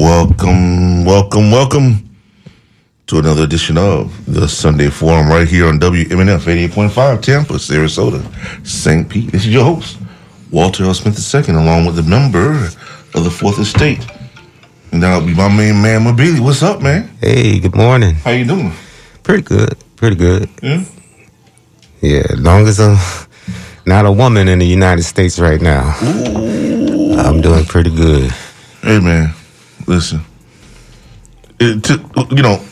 Welcome, welcome, welcome to another edition of the Sunday Forum right here on WMNF 88.5 Tampa, Sarasota, St. Pete. This is your host, Walter L. Smith II, along with the member of the Fourth Estate. And that'll be my main man, Mabili. What's up, man? Hey, good morning. How you doing? Pretty good. Pretty good. Yeah? Yeah, as long as I'm not a woman in the United States right now, I'm doing pretty good. Hey, man, listen. It, to, you know,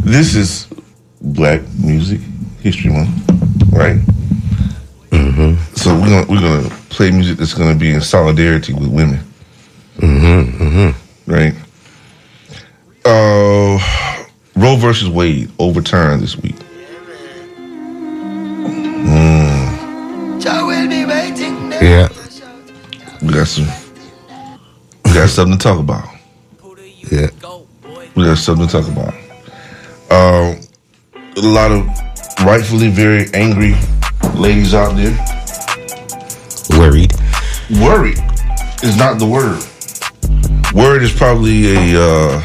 this is Black Music History Month, right? Mm-hmm. So we're gonna we're gonna play music that's gonna be in solidarity with women. Mm-hmm. Mm-hmm. Right. Uh, Roe versus Wade overturned this week. Yeah, We got some. We got something to talk about. yeah. We got something to talk about. Um, a lot of rightfully very angry ladies out there. Worried. Worried is not the word. Word is probably a uh,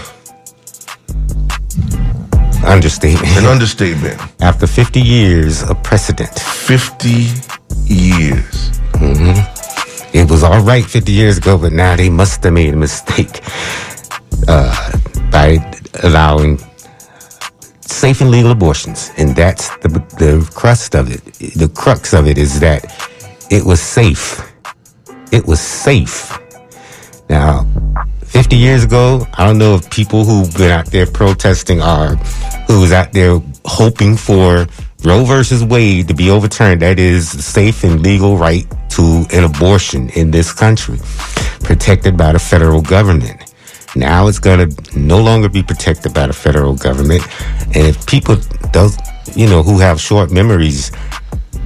Understatement. an understatement. After 50 years of precedent, Fifty years. It was all right 50 years ago, but now they must have made a mistake uh, by allowing safe and legal abortions. And that's the, the crust of it. The crux of it is that it was safe. It was safe. Now, 50 years ago, I don't know if people who've been out there protesting are, who was out there hoping for Roe versus Wade to be overturned. That is the safe and legal right to an abortion in this country, protected by the federal government. Now it's going to no longer be protected by the federal government. And if people, those, you know, who have short memories,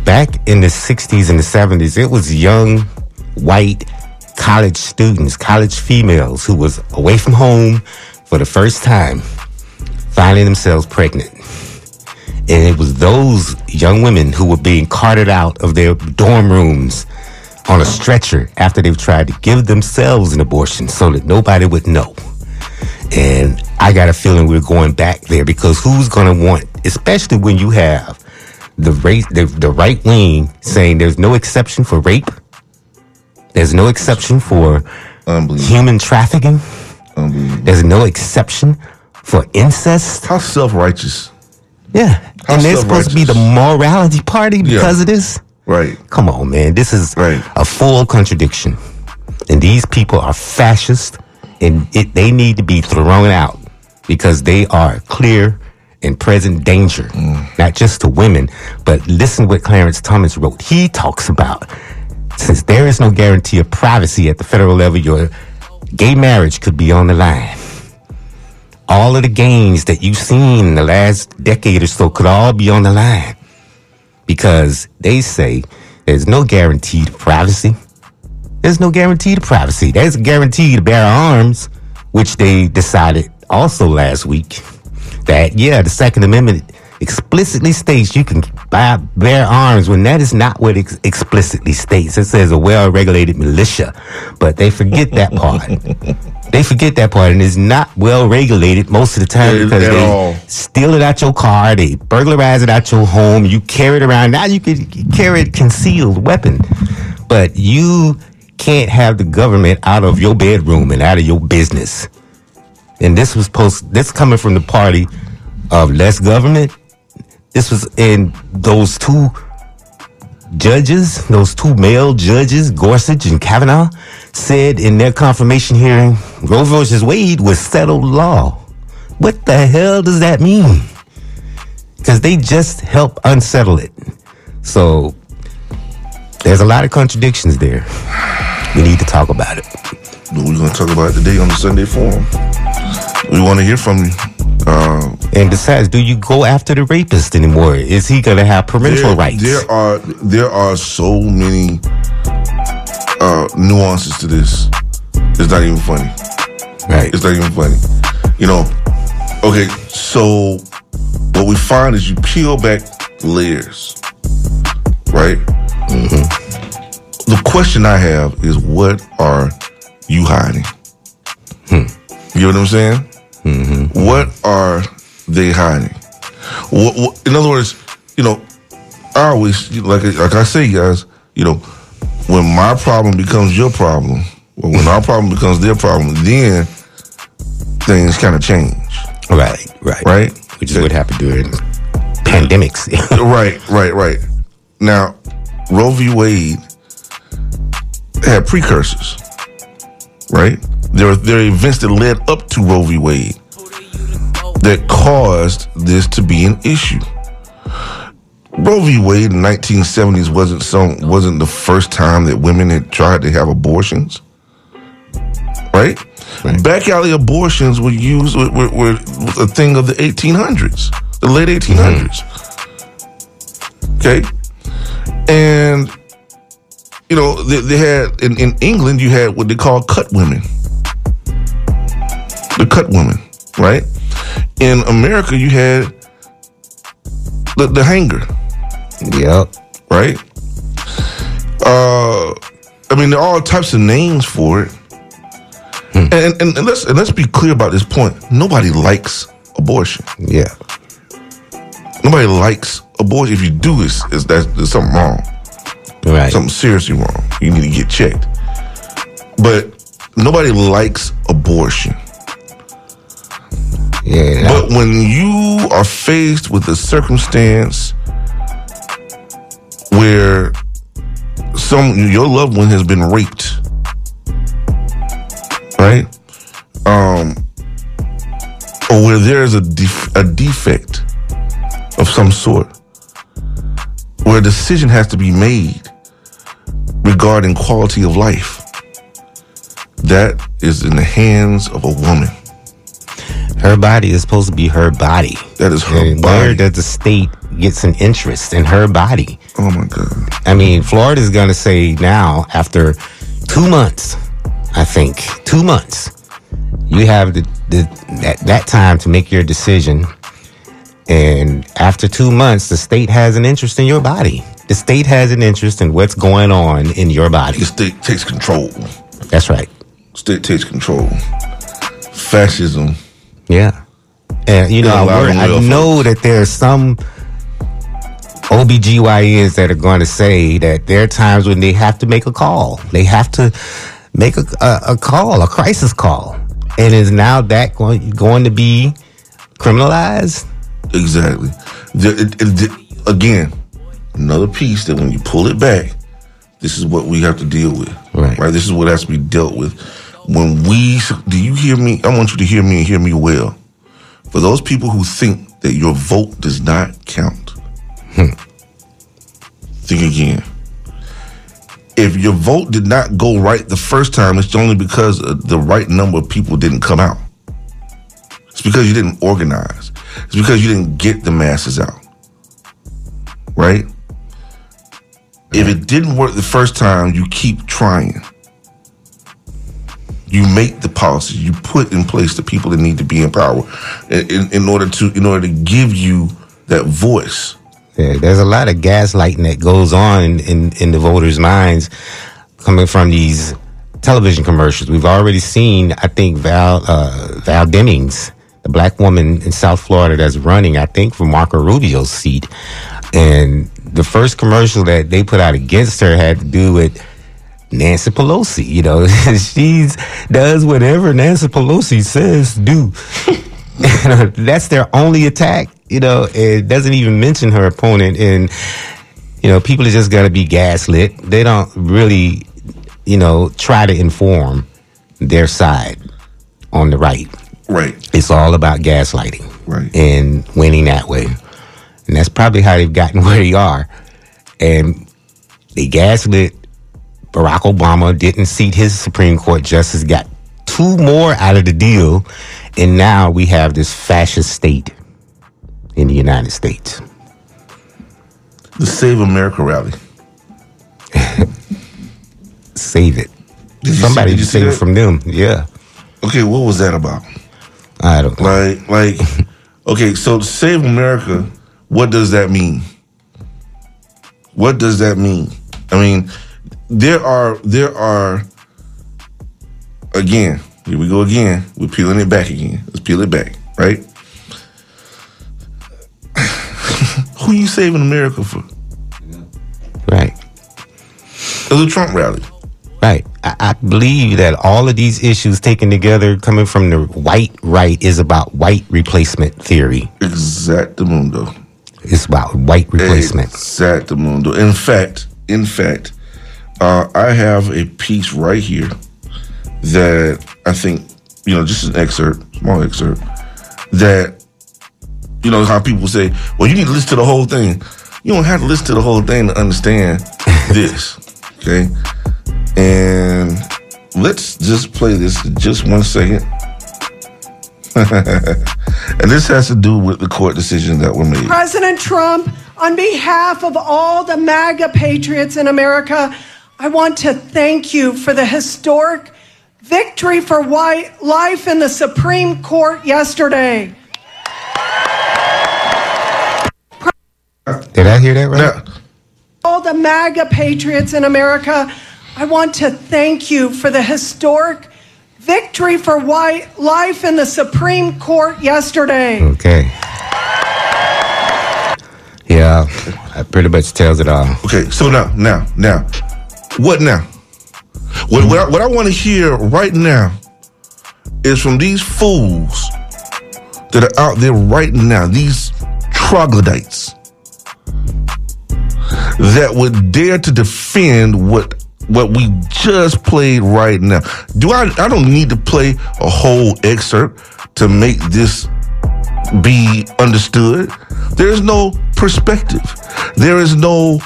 back in the 60s and the 70s, it was young, white, college students, college females who was away from home for the first time, finding themselves pregnant. And it was those young women who were being carted out of their dorm rooms on a stretcher after they've tried to give themselves an abortion so that nobody would know. And I got a feeling we're going back there because who's going to want, especially when you have the race, the, the right wing saying there's no exception for rape, there's no exception for human trafficking, there's no exception for incest. How self righteous. Yeah. How and they're supposed to be the morality party because Yeah. of this. Right. Come on, man. This is Right. a full contradiction. And these people are fascist and it, they need to be thrown out because they are clear and present danger, mm. not just to women, but listen what Clarence Thomas wrote. He talks about since there is no guarantee of privacy at the federal level, your gay marriage could be on the line. All of the gains that you've seen in the last decade or so could all be on the line because they say there's no guarantee to privacy. There's no guarantee to privacy. There's a guarantee to bear arms, which they decided also last week that, yeah, the Second Amendment explicitly states you can buy, bear arms when that is not what it explicitly states. It says a well regulated militia, but they forget that part. they forget that part, and it's not well regulated most of the time because at they all. steal it out your car, they burglarize it out your home, you carry it around. Now you can carry a concealed weapon, but you can't have the government out of your bedroom and out of your business. And this was post. This coming from the party of less government. This was in those two judges, those two male judges, Gorsuch and Kavanaugh, said in their confirmation hearing, Roe versus Wade was settled law. What the hell does that mean? Because they just help unsettle it. So there's a lot of contradictions there. We need to talk about it. We're going to talk about it today on the Sunday Forum. We want to hear from you. Uh, And besides, do you go after the rapist anymore? Is he going to have parental there, rights? there are there are so many uh, nuances to this. It's not even funny. right. It's not even funny. You know, okay, so what we find is you peel back layers, right? The question I have is what are you hiding? You know what I'm saying? What are they hiding? What, what, in other words, you know, I always like like I say, guys, you know, when my problem becomes your problem, or when our problem becomes their problem, then things kind of change, Right, right, right? Which is what happened during pandemics. Right, right, right. Now, Roe v. Wade had precursors, right? There were there are events that led up to Roe v. Wade that caused this to be an issue. Roe v. Wade in 1970s wasn't some wasn't the first time that women had tried to have abortions, right? Right. Back alley abortions were used were, were, were a thing of the 1800s, the late 1800s. Okay, and you know they, they had in, in England you had what they call cut women, the cut woman, right? In America you had the, the hanger, yep. right? Uh, I mean, there are all types of names for it. And, and, and let's and let's be clear about this point. Nobody likes abortion. Yeah. Nobody likes abortion. If you do, it's, it's that's there's something wrong. Right. Something seriously wrong. You need to get checked. But nobody likes abortion. Yeah. But when you are faced with a circumstance where some your loved one has been raped, right? Um, or where there is a def- a defect of some sort, where a decision has to be made regarding quality of life, that is in the hands of a woman. Her body is supposed to be her body. That is her And where body. does the state gets an interest in her body? Oh my God. I mean, Florida's going to say now, after two months, I think, two months, you have the, the that, that time to make your decision. And after two months, the state has an interest in your body. The state has an interest in what's going on in your body. The state takes control. That's right. State takes control. Fascism. Yeah. And, you know, I, worry, I know that there's some OBGYNs that are going to say that there are times when they have to make a call. They have to make a, a, a call, a crisis call. And is now that going, going to be criminalized? Exactly. The- it- the- again, another piece that when you pull it back, this is what we have to deal with. Right. Right. This is what has to be dealt with. When we, do you hear me? I want you to hear me and hear me well. For those people who think that your vote does not count, think again. If your vote did not go right the first time, it's only because uh, the right number of people didn't come out. It's because you didn't organize. It's because you didn't get the masses out. Right? If it didn't work the first time, you keep trying. You make the policies. You put in place the people that need to be in power in, in, order to in order to give you that voice. Yeah, there's a lot of gaslighting that goes on in, in, in the voters' minds coming from these television commercials. We've already seen, I think, Val uh, Val Demings, the black woman in South Florida that's running, I think, for Marco Rubio's seat. And the first commercial that they put out against her had to do with Nancy Pelosi. You know, she's does whatever Nancy Pelosi says do. That's their only attack. You know, it doesn't even mention her opponent. And, you know, people are just going to be gaslit. They don't really, you know, try to inform their side on the right. Right. It's all about gaslighting Right. and winning that way. And that's probably how they've gotten where they are. And they gaslit Barack Obama, didn't seat his Supreme Court justice, got two more out of the deal. And now we have this fascist state in the United States. The Save America rally. Save it. Did you see- Somebody see save it from them. Yeah. Okay, what was that about? I don't know. Like, like, okay, so save America, what does that mean? What does that mean? I mean, there are, there are, again, here we go again. We're peeling it back again. Let's peel it back, right? Who you saving America for? Right. It was a Trump rally. Right. I, I believe that all of these issues taken together, coming from the white right, is about white replacement theory. Exactamundo. It's about white replacement. Exactamundo. In fact, in fact, uh, I have a piece right here that I think, you know, just an excerpt, small excerpt, that, you know, how people say, well, you need to listen to the whole thing. You don't have to listen to the whole thing to understand this. Okay. And let's just play this just one second. and this has to do with the court decisions that were made. President Trump, on behalf of all the MAGA patriots in America, I want to thank you for the historic victory for white life in the Supreme Court yesterday. Did I hear that right? Now, All the MAGA patriots in America, I want to thank you for the historic victory for white life in the Supreme Court yesterday. Okay. Yeah, that pretty much tells it all. Okay, so now, now, now, what now? What, what I, what I want to hear right now is from these fools that are out there right now, these troglodytes that would dare to defend what what we just played right now. Do I? I don't need to play a whole excerpt to make this be understood. There is no perspective. There is no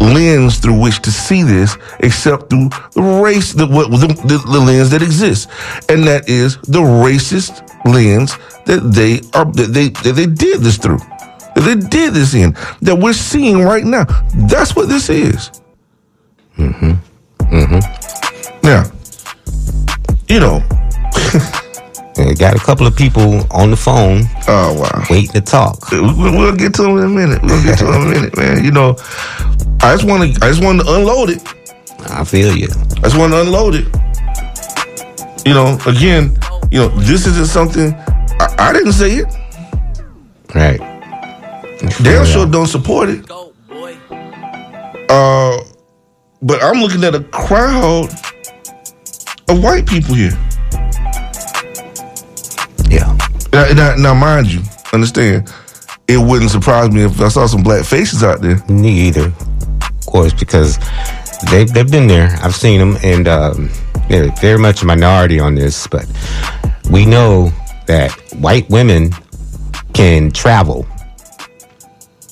lens through which to see this except through the race, the, the, the, the lens that exists. And that is the racist lens that they are, that they, that they did this through. That they did this in, that we're seeing right now. That's what this is. Mm-hmm. Mm-hmm. Now, you know, And got a couple of people on the phone oh wow. waiting to talk. We- We'll get to them in a minute. We'll get to them in a minute, man. You know, I just want to, I just want to unload it. I feel you. I just want to unload it. You know, again, you know, this isn't something I, I didn't say it. Right. Damn sure don't support it. Uh, but I'm looking at a crowd of white people here. Yeah. Now, now, now mind you, understand, it wouldn't surprise me if I saw some black faces out there. Me either. Course, because they they've been there. I've seen them, and um, they're very much a minority on this. But we know that white women can travel.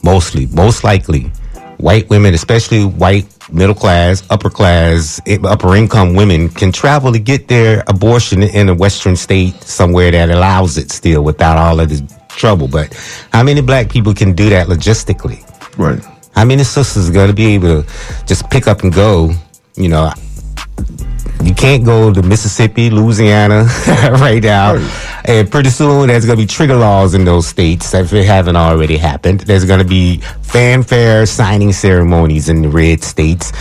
Mostly, most likely, white women, especially white middle class, upper class, eh, upper income women, can travel to get their abortion in a Western state somewhere that allows it still without all of the trouble. But how many black people can do that logistically? Right. How many sisters going to be able to just pick up and go? You know, you can't go to Mississippi, Louisiana right now. And pretty soon there's going to be trigger laws in those states if it haven't already happened. There's going to be fanfare signing ceremonies in the red states,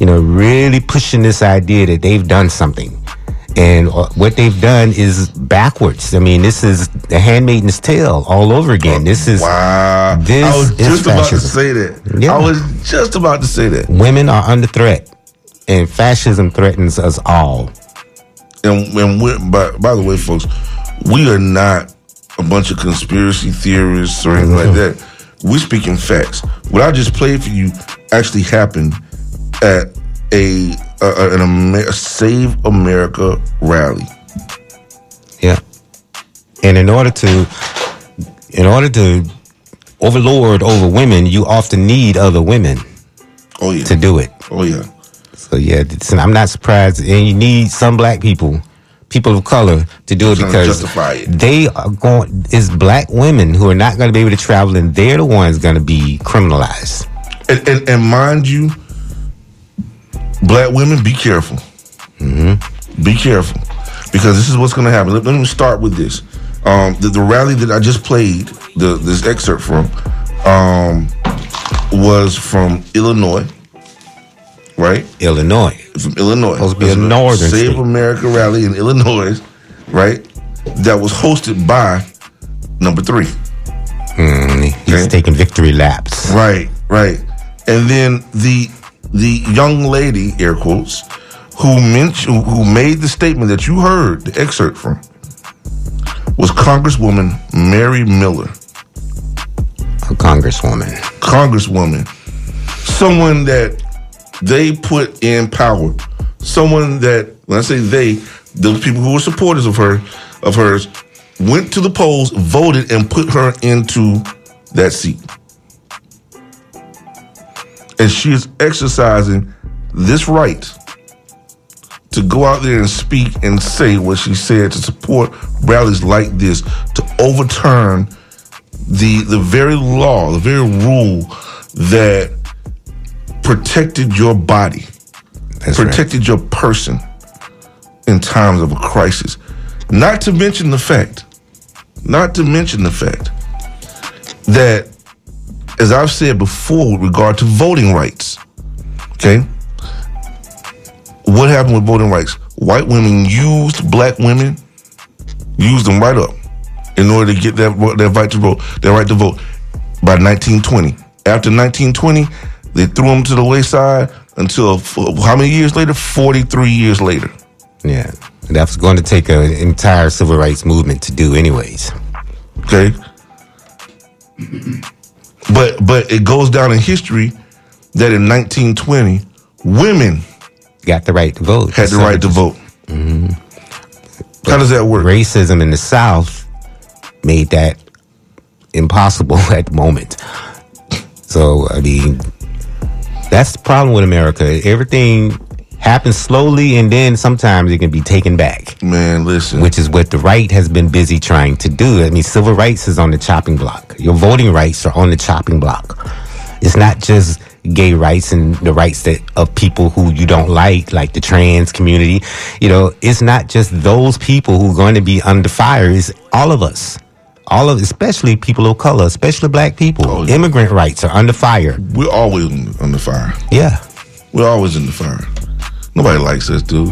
you know, really pushing this idea that they've done something. And uh, what they've done is backwards. I mean, this is the handmaiden's tale all over again. This is Wow. This I was just about to say that. Yeah. I was just about to say that. women are under threat, and fascism threatens us all. And, and we're, by, by the way, folks, we are not a bunch of conspiracy theorists or anything like that. We're speaking facts. What I just played for you actually happened at a, a an Amer- a Save America rally. Yeah. And in order to, in order to overlord over women, you often need other women Oh yeah. to do it. Oh yeah. So yeah, I'm not surprised. And you need some black people, people of color, to do it because it. they are going. It's black women who are not going to be able to travel, and they're the ones going to be criminalized. And, and, and mind you, black women, be careful. Be careful. Because this is what's going to happen. Let, let me start with this. Um, the, the rally that I just played, the, this excerpt from, um, was from Illinois, right? Illinois. From Illinois. Supposed to be a northern Save state. America rally in Illinois, right? That was hosted by number three. Mm, he's Okay. taking victory laps. Right, right. And then the the young lady, air quotes, who mentioned who made the statement that you heard the excerpt from was Congresswoman Mary Miller. A congresswoman. Congresswoman. Someone that they put in power. Someone that when I say they, those people who were supporters of her of hers went to the polls, voted, and put her into that seat. And she is exercising this right to go out there and speak and say what she said to support rallies like this to overturn the the very law, the very rule that protected your body, That's right. protected your person in times of a crisis. Not to mention the fact, not to mention the fact that, as I've said before, with regard to voting rights, okay, what happened with voting rights? White women used black women, used them right up in order to get that that right to vote, their right to vote by 1920. After 1920, they threw them to the wayside until how many years later? 43 years later. Yeah. That was going to take an entire civil rights movement to do, anyways. Okay. But but it goes down in history that in 1920, women Got the right to vote. had the right to vote. Mm-hmm. How does that work? Racism in the South made that impossible at the moment. So, I mean, That's the problem with America. Everything happens slowly, and then sometimes it can be taken back. Man, listen. which is what the right has been busy trying to do. I mean, civil rights is on the chopping block. Your voting rights are on the chopping block. It's not just gay rights and the rights that of people who you don't like, like the trans community. You know, it's not just those people who are going to be under fire. It's all of us. All of, especially people of color, especially black people. Oh, yeah. Immigrant rights are under fire. We're always under fire. Yeah. We're always in the fire. Nobody likes us, dude.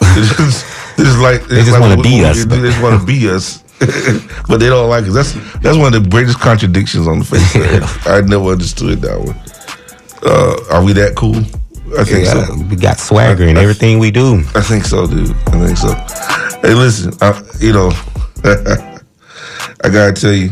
They just, like They just like wanna be us, but- They just want to be us, but they don't like us. That's that's one of the greatest contradictions on the face of the earth. I never understood that one. Uh, are we that cool? I think yeah. so. We got swagger in I- I- everything we do. I think so, dude. I think so. Hey, listen, I, you know, I gotta tell you,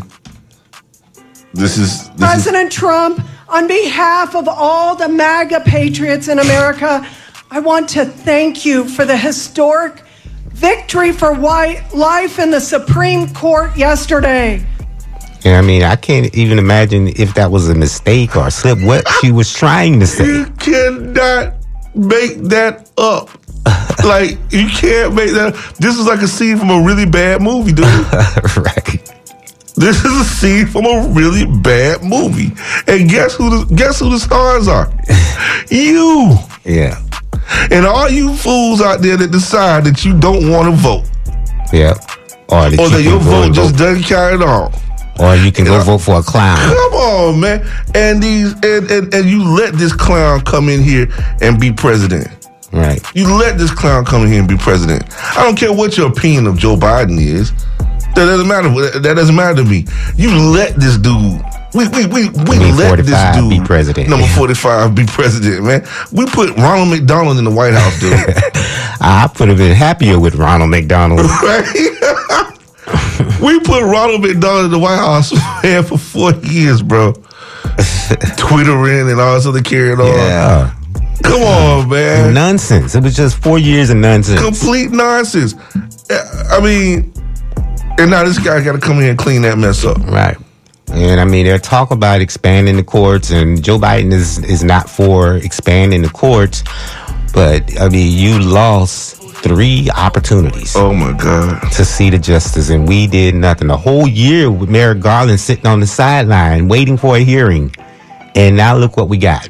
this is this is President Trump, on behalf of all the MAGA patriots in America, I want to thank you for the historic victory for white life in the Supreme Court yesterday. And I mean, I can't even imagine if that was a mistake or a slip, what she was trying to say. You cannot make that up. like you can't make that. This is like a scene from a really bad movie, dude. right. this is a scene from a really bad movie. And guess who? The, guess who the stars are? you Yeah. And all you fools out there that decide that you don't want to vote, Yeah. Or, that or that your vote just doesn't count at all. or you can go vote for a clown. Come on, man. And these and, and and you let this clown come in here and be president. Right. You let this clown come in here and be president. I don't care what your opinion of Joe Biden is. That doesn't matter. That doesn't matter to me. You let this dude. We we we, we let this dude be president. Number forty five be president, man. We put Ronald McDonald in the White House, dude. I would have been happier with Ronald McDonald. right? we put Ronald McDonald in the White House man for four years, bro. Twittering and all this other carrying on. yeah. Come on, man. Nonsense. It was just four years of nonsense. complete nonsense. Uh, I mean, and now this guy got to come in and clean that mess up. Right. And I mean, they're talk about expanding the courts, and Joe Biden is is not for expanding the courts. But I mean, you lost three opportunities Oh my God! to see the justice, and we did nothing. The whole year with Merrick Garland sitting on the sideline waiting for a hearing, and now look what we got.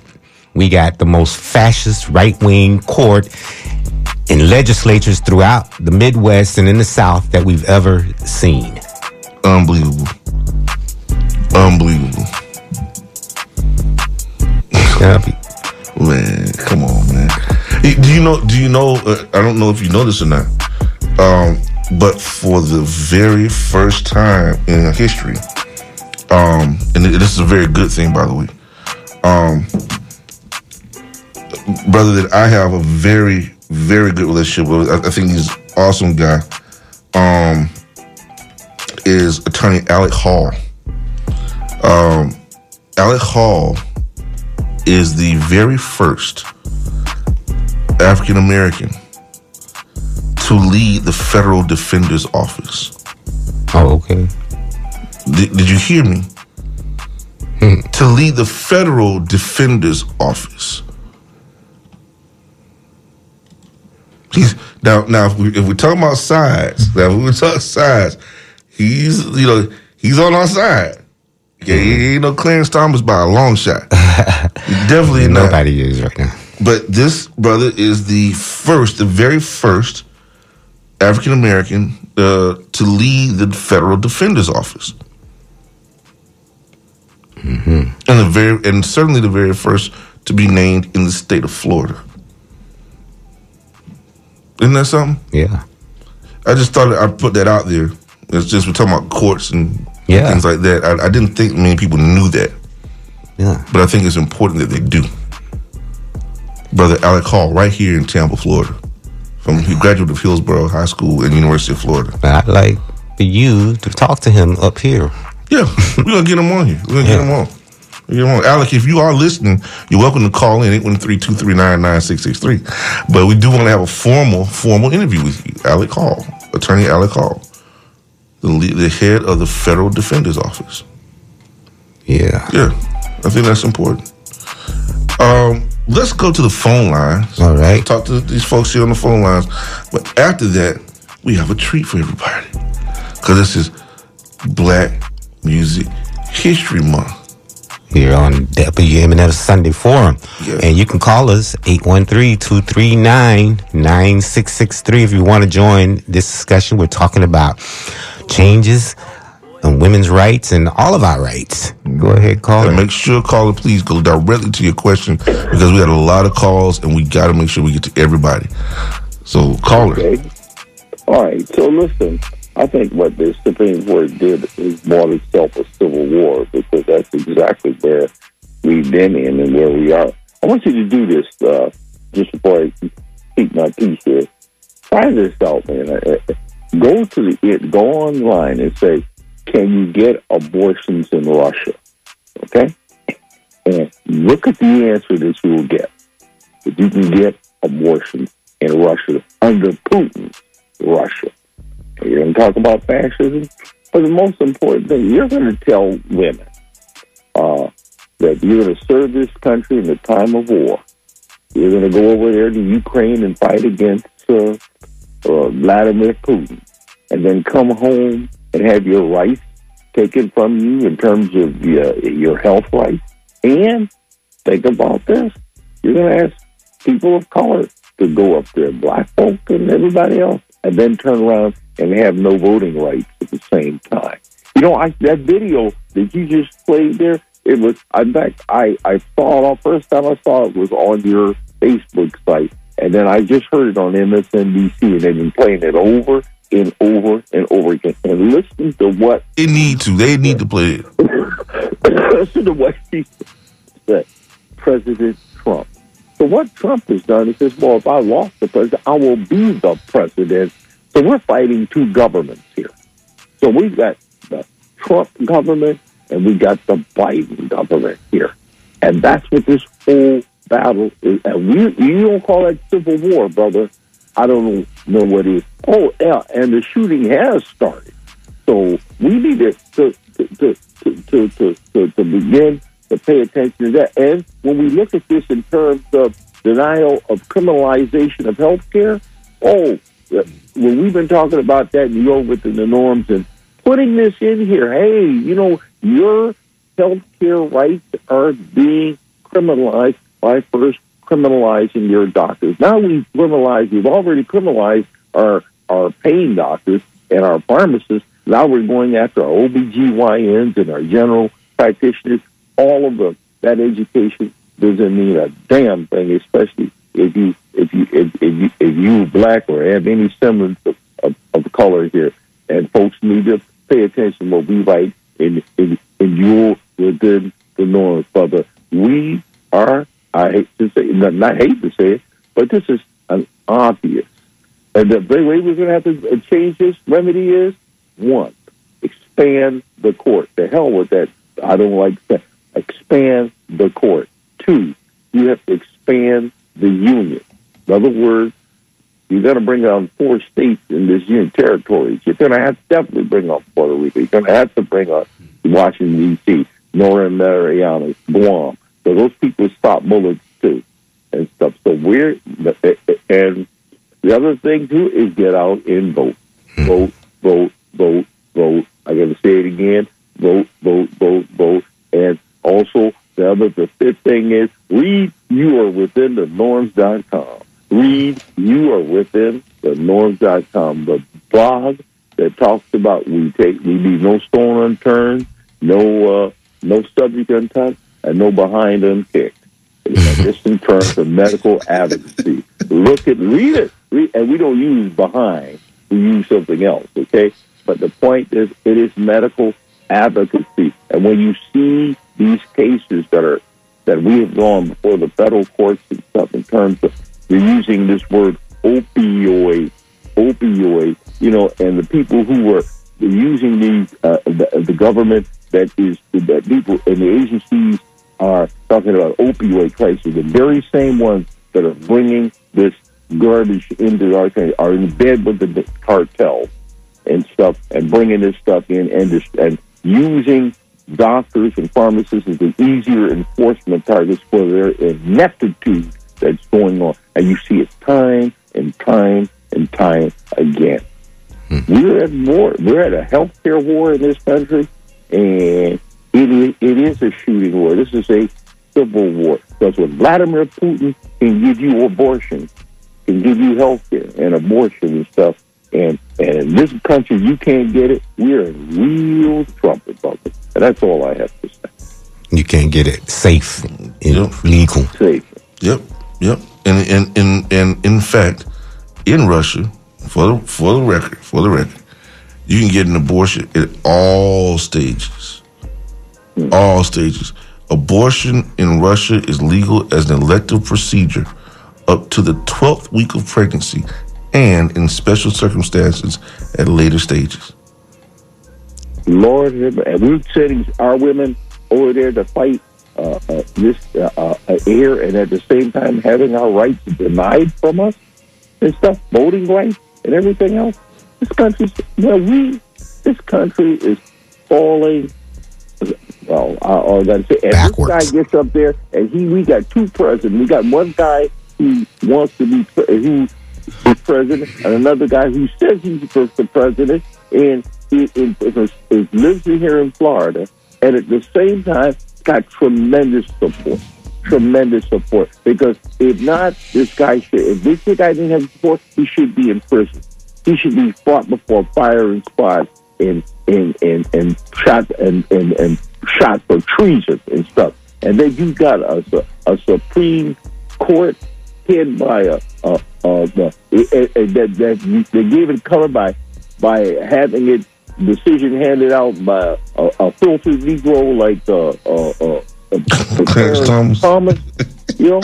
We got the most fascist right wing court in legislatures throughout the Midwest and in the South that we've ever seen. Unbelievable! Unbelievable, Yeah, man! Come on, man. Do you know? Do you know? Uh, I don't know if you know this or not. Um, but for the very first time in history, um, and this is a very good thing, by the way. Um, brother that I have a very, very good relationship with. I, I think he's an awesome guy. Um, is attorney Alec Hall. Um, Alec Hall is the very first African American to lead the federal defender's office. Oh, okay. Did, did you hear me? to lead the federal defender's office. He's now now if we if we're talking about sides, now if we talk sides, he's you know he's on our side. Yeah, he ain't no Clarence Thomas by a long shot. Definitely not. Nobody is right now. But this brother is the first, the very first African American uh, to lead the federal defender's office, and the very, and certainly the very first to be named in the state of Florida. Isn't that something? Yeah. I just thought I'd put that out there. It's just we're talking about courts and Yeah. things like that. I, I didn't think many people knew that, Yeah. but I think it's important that they do. Brother Alec Hall, right here in Tampa, Florida, from he graduated of Hillsborough High School and University of Florida. I'd like for you to talk to him up here. Yeah, we're gonna get him on here. We're gonna get Yeah. him on. We're gonna get him on. Alec, if you are listening, you're welcome to call in 813-239-9663. But we do want to have a formal, formal interview with you, Alec Hall, Attorney Alec Hall, the the head of the Federal Defender's Office. Yeah. Yeah, I think that's important. Um, let's go to the phone lines. All right. Talk to these folks here on the phone lines. But after that, we have a treat for everybody. Because this is Black Music History Month. here on WMNF Sunday Forum. Yeah. And you can call us 813-239-9663 if you want to join this discussion. We're talking about changes in women's rights and all of our rights. Go ahead, call And her. make sure, caller, please go directly to your question because we had a lot of calls and we got to make sure we get to everybody. So, caller. Okay. All right. So listen, I think what the Supreme Court did is bought itself a civil war because that's exactly where we've been in and where we are. I want you to do this uh, just before I keep my piece here. Try this out, man. Uh, uh, Go to the it. Go online and say, "Can you get abortions in Russia?" Okay, and look at the answer that you will get. That you can get abortions in Russia under Putin, Russia. You're going to talk about fascism, but the most important thing, you're going to tell women uh, that you're going to serve this country in the time of war. You're going to go over there to Ukraine and fight against uh, uh, Vladimir Putin, and then come home and have your rights taken from you in terms of your, your health rights. And think about this: you're going to ask people of color to go up there, black folk and everybody else, and then turn around and have no voting rights at the same time. You know, I, that video that you just played there, it was, in fact, I, I saw it, the first time I saw it was on your Facebook site. And then I just heard it on MSNBC, and they've been playing it over and over and over again. And listen to what They need to. They need to play it. listen to what he said. President Trump. So what Trump has done is says, well, if I lost the president, I will be the president. So we're fighting two governments here. So we've got the Trump government and we got the Biden government here. And that's what this whole battle is. We, you don't call that civil war, brother. I don't know what is. Oh, yeah, and the shooting has started. So we need to to to to to, to, to, begin to pay attention to that. And when we look at this in terms of denial of criminalization of health care, oh, when we've been talking about that in York within the norms and putting this in here, hey, you know, your health care rights are being criminalized by first criminalizing your doctors. Now we've criminalized, we've already criminalized our, our pain doctors and our pharmacists. Now we're going after our OBGYNs and our general practitioners. All of them. That education doesn't mean a damn thing, especially if you if you if, if you if you black or have any semblance of, of, of color here. And folks need to pay attention what we write in in, in your within the norms, brother. We are I hate to say not, hate to say it, but this is an obvious. And the way we're going to have to change this remedy is one, expand the court. The hell with that. I don't like that. Expand the court. Two, you have to expand the union. In other words, you're going to bring on four states in this union territories. You're going to have to definitely bring on Puerto Rico. You're going to have to bring on Washington, D.C., Northern Mariana, Guam. So those people stop bullets too and stuff. So we're, and the other thing too is get out and vote. Vote, vote, vote, vote. I got to say it again. Vote, vote, vote, vote. And also, the other, the fifth thing is read you are within the norms.com. Read you are within the norms.com. The blog that talks about we take, we leave no stone unturned, no, uh, no subject untouched, and no behind unkicked. Just in terms of medical advocacy. Look at, read it, read, and we don't use behind. We use something else, okay? But the point is, it is medical advocacy. And when you see these cases that are that we have gone before the federal courts and stuff in terms of they're using this word opioid, opioid, you know, and the people who were using these, uh, the, the government that is that people and the agencies are talking about opioid crisis, the very same ones that are bringing this garbage into our country are in bed with the cartels and stuff and bringing this stuff in and just, and using doctors and pharmacists as the easier enforcement targets for their ineptitude that's going on. And you see it time and time and time again. Hmm. We're at war. We're at a healthcare war in this country, and it is, it is a shooting war. This is a civil war. Because when Vladimir Putin can give you abortion, can give you health care and abortion and stuff, and, and in this country you can't get it, we're in real trouble, brother. And that's all I have to say. You can't get it safe and Yep. legal. Safe. Yep, yep. And and and and in fact, in Russia, for the for the record, for the record, you can get an abortion at all stages. All stages. Abortion in Russia is legal as an elective procedure up to the 12th week of pregnancy and in special circumstances at later stages. Lord, we're sending our women over there to fight uh, uh, this uh, uh, air, and at the same time having our rights denied from us and stuff, voting rights and everything else. This country's well, we this country is falling. Well, I, I gotta say, and Backwards. this guy gets up there, and he we got two presidents. We got one guy who wants to be pre- who is president, and another guy who says he's the president, and he, he lives here in Florida, and at the same time got tremendous support. Tremendous support because if not, this guy should. If this guy didn't have support, he should be in prison. He should be fought before firing squad and and and and shot and and and shot for treason and stuff. And then you got a a, a Supreme Court head by a a, a, the a, a, that that they gave it color by by having it decision handed out by a, a filthy Negro like uh, uh, uh, uh, Clarence Thomas. Thomas, you know.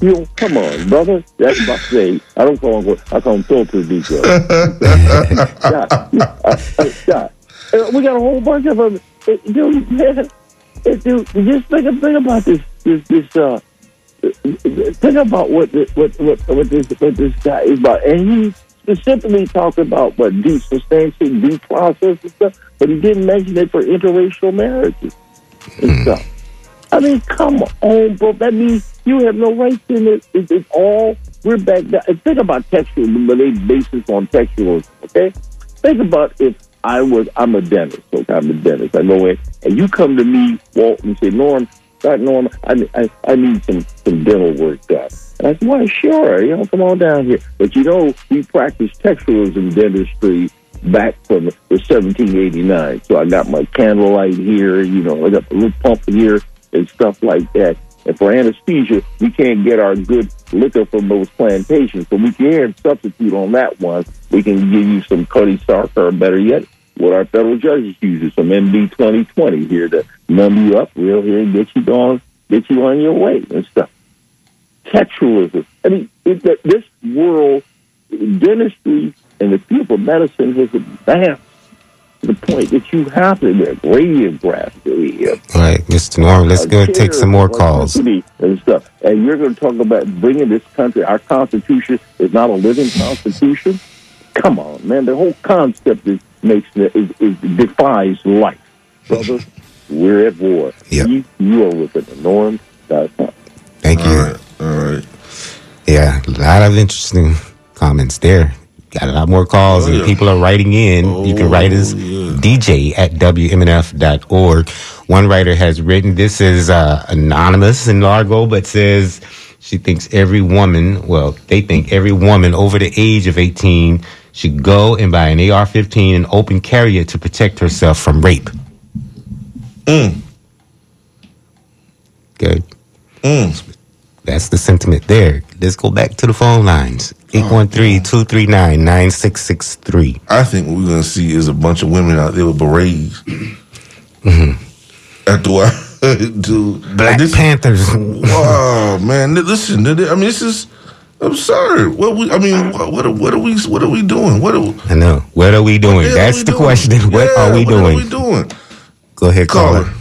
You know, come on, brother. That's my say. I don't call him. I call him filter Negro. yeah, yeah, yeah. We got a whole bunch of them. Dude, man, uh, dude, just think, think about this. This, this. Uh, think about what this, what what what this what this guy is about, and he specifically talked about what due substantial due process and stuff, but he didn't mention it for interracial marriages and stuff. I mean, come on, bro. That means you have no rights in it. It's, it's all we're back. Down. and Think about textual, but they base this on textual. Okay, think about if I was I'm a dentist. Okay, I'm a dentist. I go in and you come to me, Walt, and say, Norm, God, Norm, I, I I need some some dental work done. And I said, Well, sure, you know, come on down here. But you know, we practice textualism dentistry back from the 1789. So I got my candlelight here, you know, I got the little pump here and stuff like that. And for anesthesia, we can't get our good liquor from those plantations. So we can substitute on that one. We can give you some Cuddy Sarker, or better yet, what our federal judges use, is some MD 2020 here to numb you up real here and get you going, get you on your way and stuff. Textualism. I mean, it, this world, dentistry and the field of medicine has advanced to the point that you have to get radiograph, the, uh, All right, Mr. Norm, let's go take some more calls. And stuff. And you're going to talk about bringing this country. Our Constitution is not a living Constitution. Come on, man. The whole concept is makes is, is defies life, brother. we're at war. Yep. You, you are within the norm. That's not. Thank you. All right, all right. Yeah, a lot of interesting comments there. Got a lot more calls, Oh, and yeah. people are writing in. you can write us Oh, yeah. DJ at WMNF.org. One writer has written, this is uh, anonymous in Largo, but says she thinks every woman, well, they think every woman over the age of 18 should go and buy an AR 15 and open carry it to protect herself from rape. Mm, Good. mm. That's the sentiment there. Let's go back to the phone lines. 813-239-9663. I think what we're gonna see is a bunch of women out there with berets. Hmm. After while, dude. Black this, Panthers. Wow, man! li- Listen, I mean, this is absurd. What we? I mean, what? What are, what are we? What are we doing? What are? What I know. What are we doing? That's we the doing? question. What Yeah, are we what doing? What are we doing? Go ahead, caller. Caller,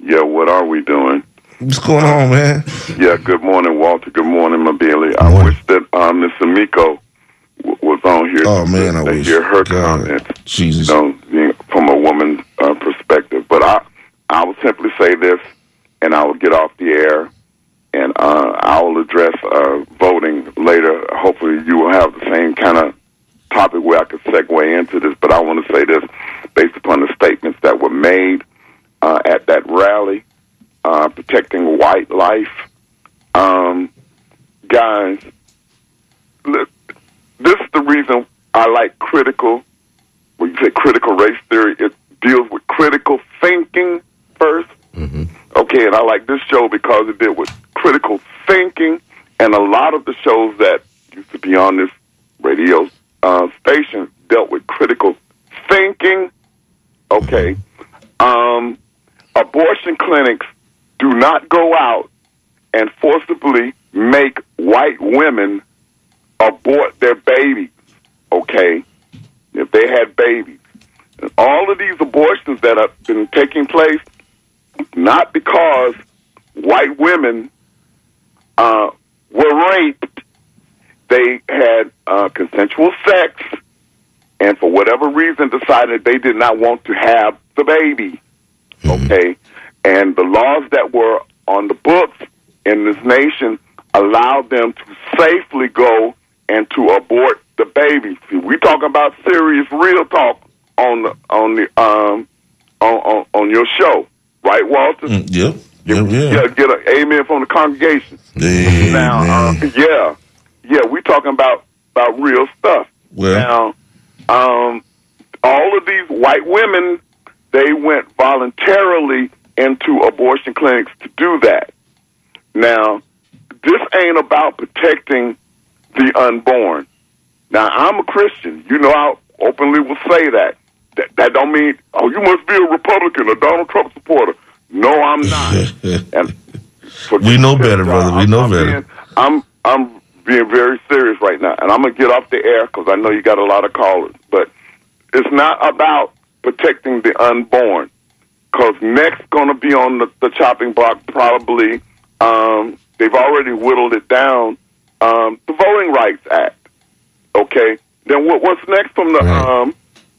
Yeah, what are we doing? what's going on, man? Yeah, good morning, Walter. Good morning, Mabili. I morning. wish that um, Miss Amico w- was on here Oh man, I to wish. hear her God, comments, Jesus. you know, being- from a woman's uh, perspective. But I, I will simply say this, and I will get off the air, and uh, I will address uh, voting later. Hopefully, you will have the same kind of topic where I could segue into this. But I want to say this based upon the statements that were made uh, at that rally, uh, protecting white life. Um, guys, look, this is the reason I like critical. When you say critical race theory, it deals with critical thinking 1st Okay, and I like this show because it did with critical thinking, and a lot of the shows that used to be on this radio uh, station dealt with critical thinking. Okay, um, abortion clinics do not go out and forcibly make white women abort their babies. Okay, if they had babies, and all of these abortions that have been taking place, not because white women uh, were raped, they had uh, consensual sex, and for whatever reason decided they did not want to have the baby. Okay, and the laws that were on the books in this nation allowed them to safely go and to abort the baby. See, we talking about serious, real talk on the on the um on on, on your show, right, Walter? Mm, yep. Yep, Yeah, yeah. get an amen from the congregation. Amen. Now, uh, yeah, yeah, we talking about about real stuff. Well- now, um, all of these white women, they went voluntarily into abortion clinics to do that. Now, this ain't about protecting the unborn. Now, I'm a Christian. You know, I openly will say that. That, that don't mean, oh, you must be a Republican, a Donald Trump supporter. No, I'm not. and We know better, brother. We I'm- know I'm better. being- I'm I'm being very serious right now, and I'm gonna get off the air because I know you got a lot of callers. But it's not about protecting the unborn, because next going to be on the, the chopping block probably. Um, they've already whittled it down. Um, the Voting Rights Act. Okay. Then what, what's next from the Right. um,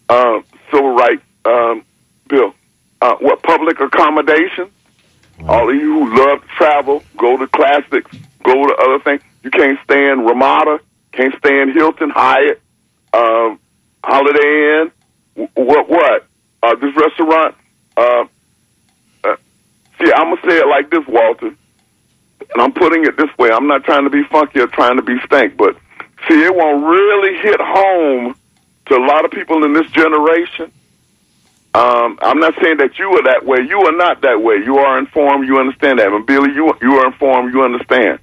uh, Civil Rights um, Bill? Uh, what public accommodation? All of you who love to travel, go to classics, go to other things. You can't stand Ramada, can't stand Hilton, Hyatt, um, Holiday Inn. W- What? What? Uh, this restaurant. Uh, uh, see, I'm gonna say it like this, Walter, and I'm putting it this way. I'm not trying to be funky or trying to be stank, but see, it won't really hit home to a lot of people in this generation. Um, I'm not saying that you are that way. You are not that way. You are informed. You understand that. And Billy, you you are informed. You understand.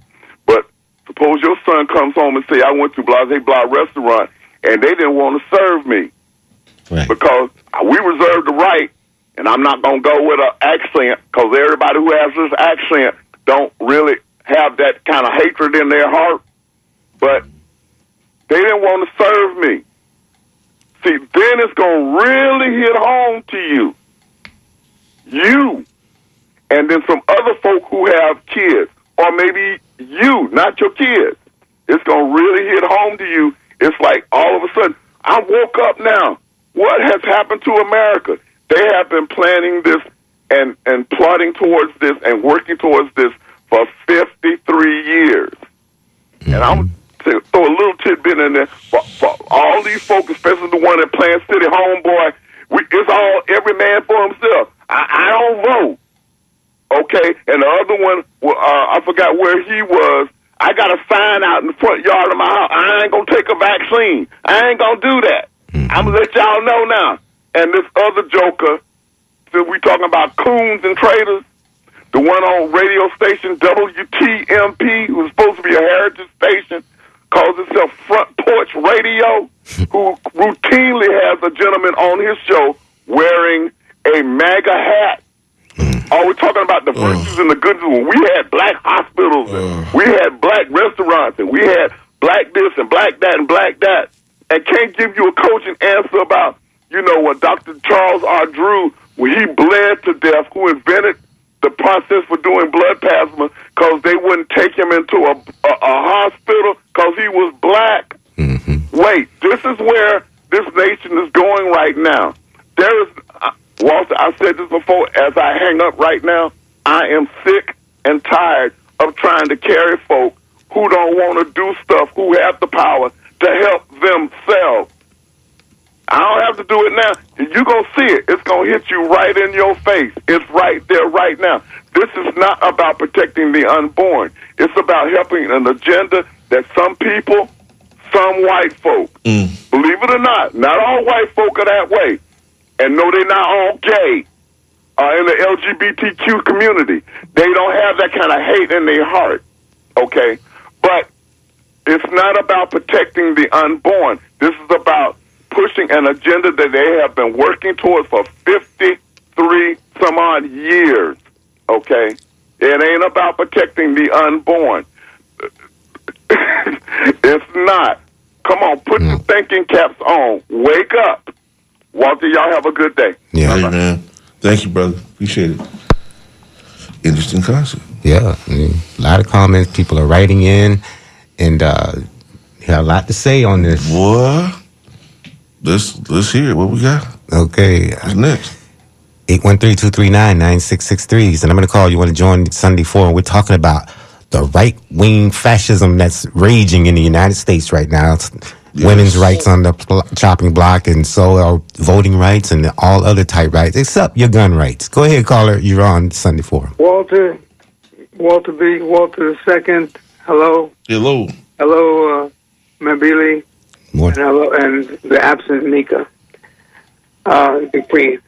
But suppose your son comes home and say, "I went to Blase Blah restaurant and they didn't want to serve me Right. because we reserve the right." And I'm not gonna go with an accent because everybody who has this accent don't really have that kind of hatred in their heart. But they didn't want to serve me. See, then it's going to really hit home to you. You. And then some other folk who have kids. Or maybe you, not your kids. It's going to really hit home to you. It's like all of a sudden, I woke up now. What has happened to America? They have been planning this and, and plotting towards this and working towards this for 53 years. And I'm to throw a little tidbit in there for, for all these folks, especially the one at Plant City, homeboy. We, it's all every man for himself. I, I don't vote. Okay, and the other one, well, uh, I forgot where he was. I got a sign out in the front yard of my house. I ain't gonna take a vaccine. I ain't gonna do that. I'm gonna let y'all know now. And this other joker, since we talking about coons and traitors, the one on radio station WTMP, who's supposed to be a heritage station, calls itself Front Porch Radio, who routinely has a gentleman on his show wearing a MAGA hat. Mm. Oh, we're talking about the virtues and the goodness. When we had black hospitals, and we had black restaurants, and we had black this and black that and black that, and can't give you a coaching answer about, you know, what Dr. Charles R. Drew, when he bled to death, who invented the process for doing blood plasma, because they wouldn't take him into a, a, a hospital because he was black. Wait, this is where this nation is going right now. There is, uh, Walter, I said this before. As I hang up right now, I am sick and tired of trying to carry folk who don't want to do stuff, who have the power to help themselves. I don't have to do it now. You're going to see it. It's going to hit you right in your face. It's right there, right now. This is not about protecting the unborn. It's about helping an agenda that some people, some white folk, believe it or not, not all white folk are that way. And no, they're not all gay uh, in the LGBTQ community. They don't have that kind of hate in their heart. Okay? But it's not about protecting the unborn. This is about pushing an agenda that they have been working towards for 53 some odd years. Okay? It ain't about protecting the unborn. it's not. Come on, put your thinking caps on. Wake up. Walter, y'all have a good day. Yeah. Hey, man. Thank you, brother. Appreciate it. Interesting concept. Yeah, I mean, a lot of comments. People are writing in, and uh, have a lot to say on this. Boy, let's let's hear it. What we got? Okay, What's next? 813-239-9663 is the number to call. You want to join Sunday Forum. We're talking about the right wing fascism that's raging in the United States right now. It's Women's rights on the pl- chopping block, and so are voting rights and all other type rights, except your gun rights. Go ahead, caller. You're on Sunday Forum. Walter, Walter B. Walter the second. Hello, Hello. hello, uh, Mabili, More. and hello, and the absent Nika, uh, the Queen.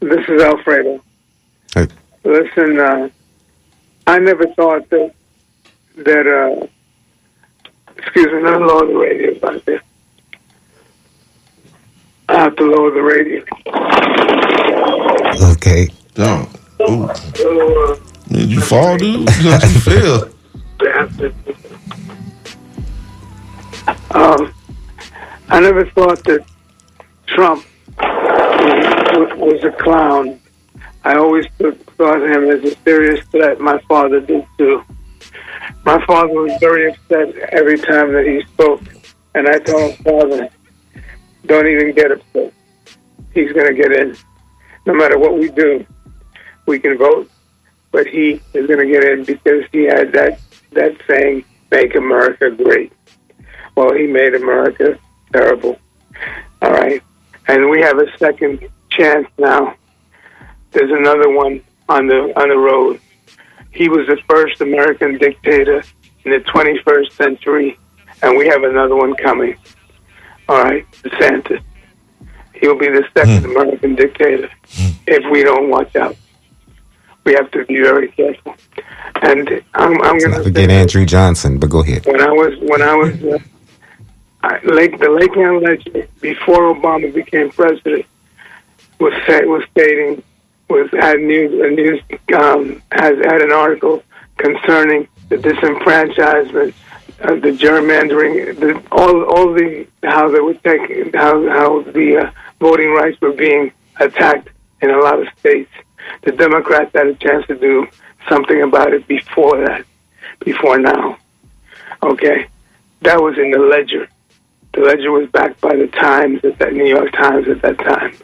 This is Alfredo. Hey. Listen, uh, I never thought that that. Uh, excuse me, not lower the radio back there. I have to lower the radio. Okay. No. Ooh. So, uh, Did you fall, dude? Did you fell? Um, I never thought that Trump was, was a clown. I always thought him as a serious threat. My father did too. My father was very upset every time that he spoke, and I told him, Father, don't even get upset. He's going to get in. No matter what we do, we can vote, but he is going to get in because he had that that saying, "Make America Great." Well, he made America terrible. All right. And we have a second chance now. There's another one on the on the road. He was the first American dictator in the 21st century, and we have another one coming. All right, DeSantis. He'll be the second American dictator if we don't watch out. We have to be very careful. And I'm, I'm going to forget Andrew Johnson, but go ahead. when I was when I was uh, Lake the Lakeland Ledger before Obama became president was was stating was had news a news um, has had an article concerning the disenfranchisement, uh, the gerrymandering, the, all all the how they were taking how how the uh, voting rights were being attacked in a lot of states. The Democrats had a chance to do something about it before that, before now. Okay, that was in the ledger. The ledger was backed by the Times at that New York Times at that time.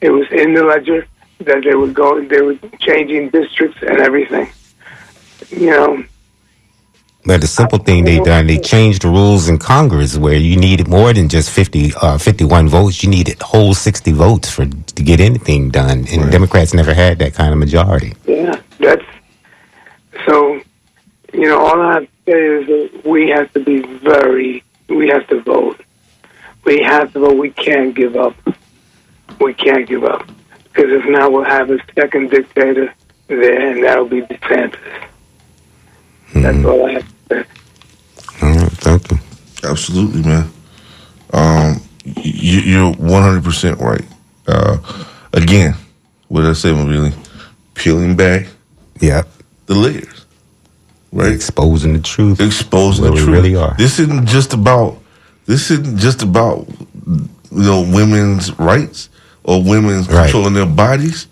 It was in the ledger that they were going, they were changing districts and everything. You know, But the simple thing they done, they changed the rules in Congress where you needed more than just 50, uh, 51 votes. You needed a whole 60 votes for to get anything done. And Democrats never had that kind of majority. yeah, that's so. You know, all I have to say is that we have to be very, we have to vote. We have to vote. We can't give up. We can't give up because if not, we'll have a second dictator there, and that'll be DeSantis. That's all I have to say. All right, thank you. Absolutely, man. Um, you, you're 100 percent right. Uh, again, what did I say, really? Peeling back Yep. the layers, right? Exposing the truth. Exposing the we truth. really are. This isn't just about. This isn't just about you know women's rights or women's Right. controlling their bodies.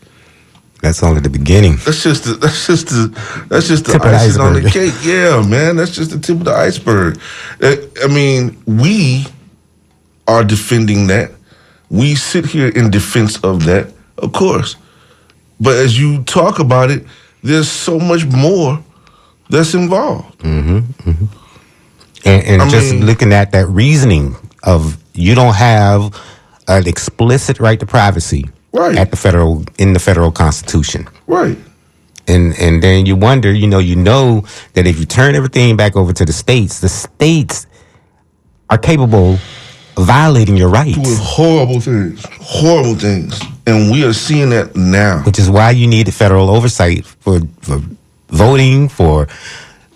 That's only the beginning. That's just the, that's just the that's just the Tip of the icing on the iceberg. cake. Yeah, man, that's just the tip of the iceberg. Uh, I mean, we are defending that. We sit here in defense of that of course. But as you talk about it, there's so much more that's involved. Mm-hmm, mm-hmm. and, and I just mean- looking at that reasoning of you don't have an explicit right to privacy Right. at the federal in the federal constitution Right. and and then you wonder you know you know that if you turn everything back over to the states the states are capable of violating your Doing rights horrible things. Horrible things. And we are seeing that now. which is why you need federal oversight for for voting for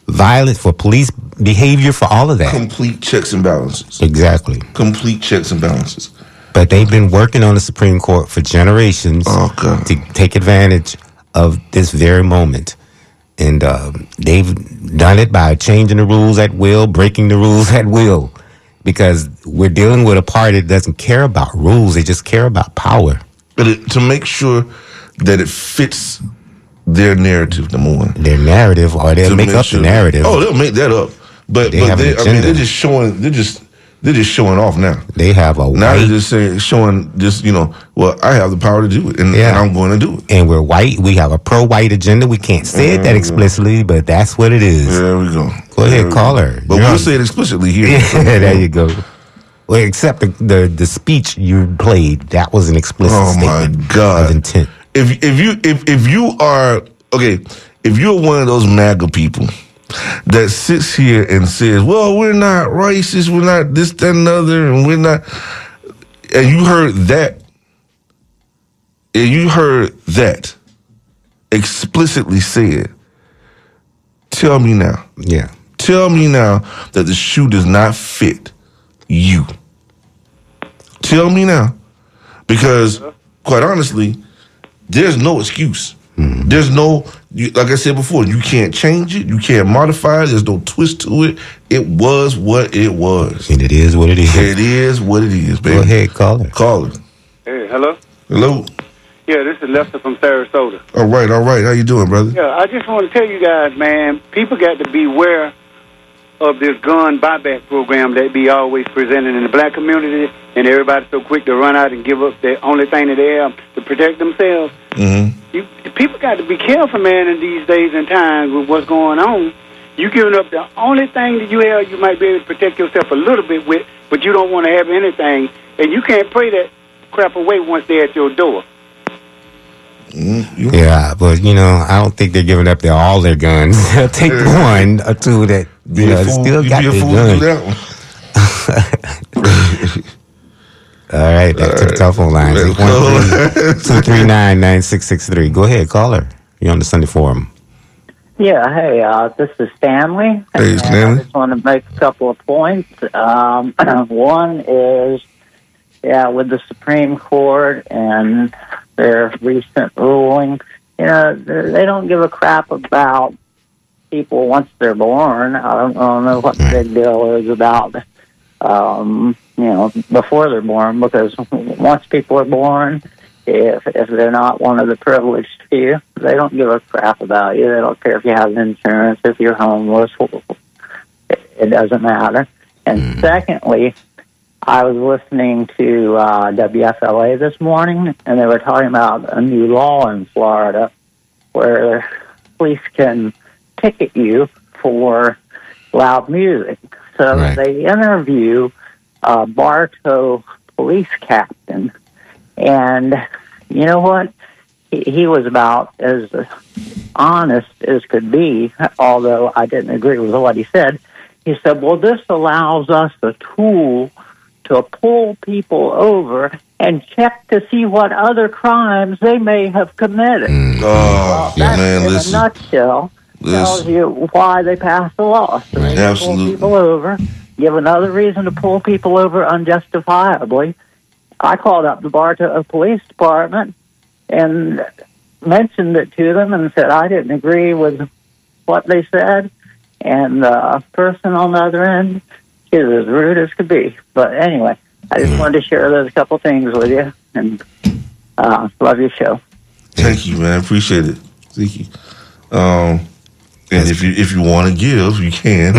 violence for police behavior for all of that Complete checks and balances. exactly Complete checks and balances. But they've been working on the Supreme Court for generations Oh, to take advantage of this very moment. And um, they've done it by changing the rules at will, breaking the rules at will, because we're dealing with a party that doesn't care about rules, they just care about power. But it, to make sure that it fits their narrative, number one. Their narrative, or they'll to make up sure- the narrative. Oh, they'll make that up. But They but have an they, I mean, they're just showing. They're just they're just showing off now. They have a Now they're just saying, showing just you know, well, I have the power to do it, and, Yeah. and I'm going to do it. and we're white. We have a pro-white agenda. We can't say it that mm-hmm. explicitly, but that's what it is. There we go. Go ahead, There we call go. her. But You're we'll on- say it explicitly here. Yeah, there you go. Well, except the, the the speech you played, that was an explicit Oh my statement God! of intent. If if you if if you are okay, if you're one of those MAGA people that sits here and says, "Well, we're not racist, we're not this, that, and the other, and we're not," and you heard that, and you heard that explicitly said, tell me now, Yeah, tell me now that the shoe does not fit you. Tell me now. Because, quite honestly, there's no excuse. There's no, you, like I said before, you can't change it. You can't modify it. There's no twist to it. It was what it was. and it is what it is. It is what it is, baby. Go ahead, call her. Call it. Hey, hello? Hello. Yeah, this is Lester from Sarasota. All right, all right. How you doing, brother? Yeah, I just want to tell you guys, man, people got to beware of this gun buyback program that be always presented in the black community, and everybody's so quick to run out and give up the only thing that they have to protect themselves. Mm-hmm. You, people got to be careful, man, in these days and times with what's going on. You giving up the only thing that you have, you might be able to protect yourself a little bit with, but you don't want to have anything, and you can't pray that crap away once they're at your door. You- Yeah, but you know, I don't think they're giving up their all their guns. They'll take one or two that Be you a know fool- still you got be a their fool to gun. do that one. All right, back to the telephone lines. Let's go. 239-9663. Go ahead, call her. You're on the Sunday Forum. Yeah, hey, uh, this is Stanley. Hey, And Stanley. I just want to make a couple of points. Um, one is, yeah, with the Supreme Court and their recent ruling, you know, they they don't give a crap about people once they're born. I don't, I don't know what the big deal is about, um, you know, before they're born, because once people are born, if if they're not one of the privileged few, they don't give a crap about you. They don't care if you have insurance, if you're homeless. It, it doesn't matter. And secondly, I was listening to uh, WFLA this morning, and they were talking about a new law in Florida where police can ticket you for loud music. So Right. they interview a Bartow police captain, and you know what? He, he was about as honest as could be, although I didn't agree with what he said. He said, Well, this allows us the tool to pull people over and check to see what other crimes they may have committed. Mm. Oh, That, man, in listen. a nutshell, tells you why they passed the law. So Absolutely. pull people over, give another reason to pull people over unjustifiably. I called up the Bartow Police Department and mentioned it to them and said I didn't agree with what they said. And the person on the other end is as rude as could be. But anyway, I just wanted to share those couple things with you. And uh, love your show. Thank you, man. Appreciate it. Thank you. Um, and if you if you want to give, you can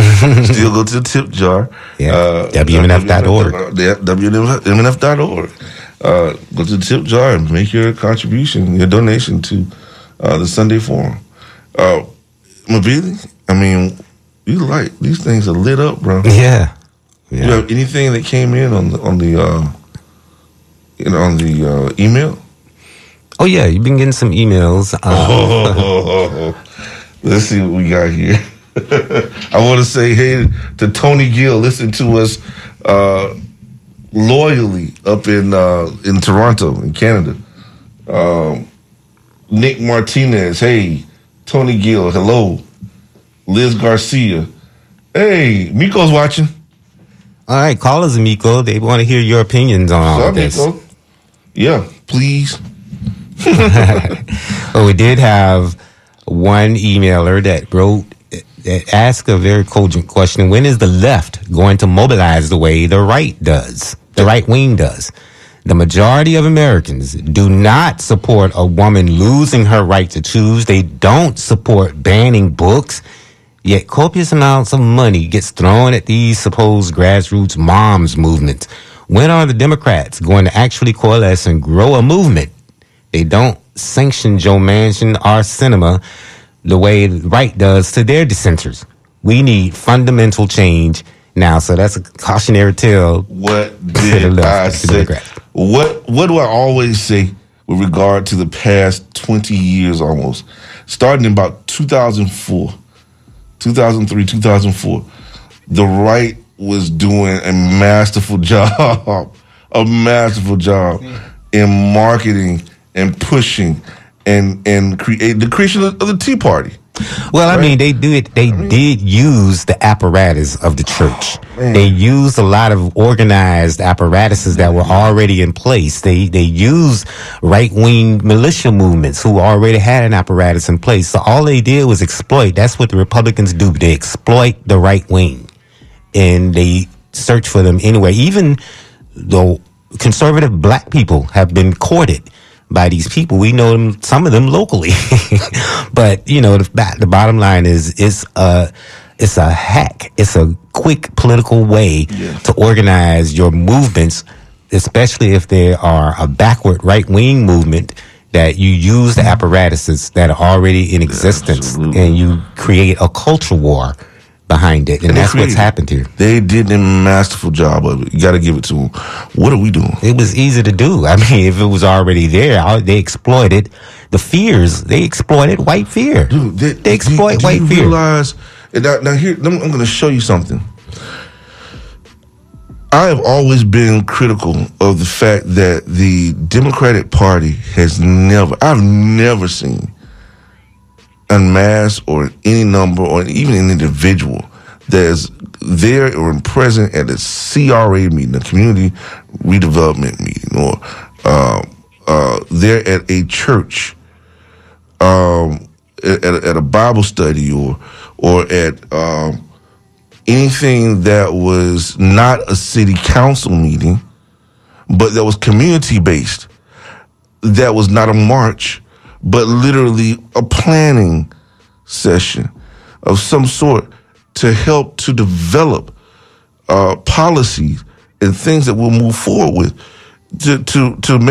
still go to the tip jar. Yeah. Uh, WMNF.org. Yeah, WMNF.org. uh, go to the tip jar and make your contribution, your donation to uh, the Sunday Forum. Uh, Mabili, I mean, you like these things are lit up, bro. Yeah. You have anything that came in on the on the uh, you know on the uh, email? Oh yeah, you've been getting some emails. Uh, Oh, let's see what we got here. I want to say hey to Tony Gill. Listen to us uh, loyally up in uh, in Toronto, in Canada. Um, Nick Martinez. Hey, Tony Gill. Hello. Liz Garcia. Hey, Miko's watching. all right, call us, Miko. They want to hear your opinions on all of this. Miko? Yeah, please. Oh, we did have one emailer that wrote that asked a very cogent question: When is the left going to mobilize the way the right does, the right wing does? The majority of Americans do not support a woman losing her right to choose. They don't support banning books. Yet copious amounts of money gets thrown at these supposed grassroots moms movements. When are the Democrats going to actually coalesce and grow a movement? They don't sanction Joe Manchin our Sinema the way the right does to their dissenters. We need fundamental change now. So that's a cautionary tale. What did I say? What What do I always say with regard to the past twenty years, almost starting in about two thousand four, two thousand three, two thousand four? The right was doing a masterful job, a masterful job in marketing and pushing and and create the creation of the Tea Party. Well, I mean, they do it. They did use the apparatus of the church. Man. They used a lot of organized apparatuses that were already in place. They they used right wing militia movements who already had an apparatus in place. So all they did was exploit. That's what the Republicans do. They exploit the right wing, and they search for them anyway. Even the conservative black people have been courted by these people. We know them, some of them locally, but you know, the, the bottom line is, it's a, it's a hack. It's a quick political way to organize your movements, especially if they are a backward right wing movement that you use the apparatuses that are already in existence Absolutely. and you create a culture war behind it. And, And they that's what's happened here. They did a masterful job of it. You got to give it to them. What are we doing? It was easy to do. I mean, if it was already there, they exploited the fears. They exploited white fear. Dude, they, do- exploit do white you fear. Realize now, now here, I'm going to show you something. I have always been critical of the fact that the Democratic Party has never, I've never seen mass or any number or even an individual that is there or present at a CRA meeting, a community redevelopment meeting, or uh, uh, there at a church um, at, at a Bible study or or at um, anything that was not a city council meeting, but that was community based. That was not a march, but literally a planning session of some sort to help to develop uh, policies and things that we'll move forward with to to to make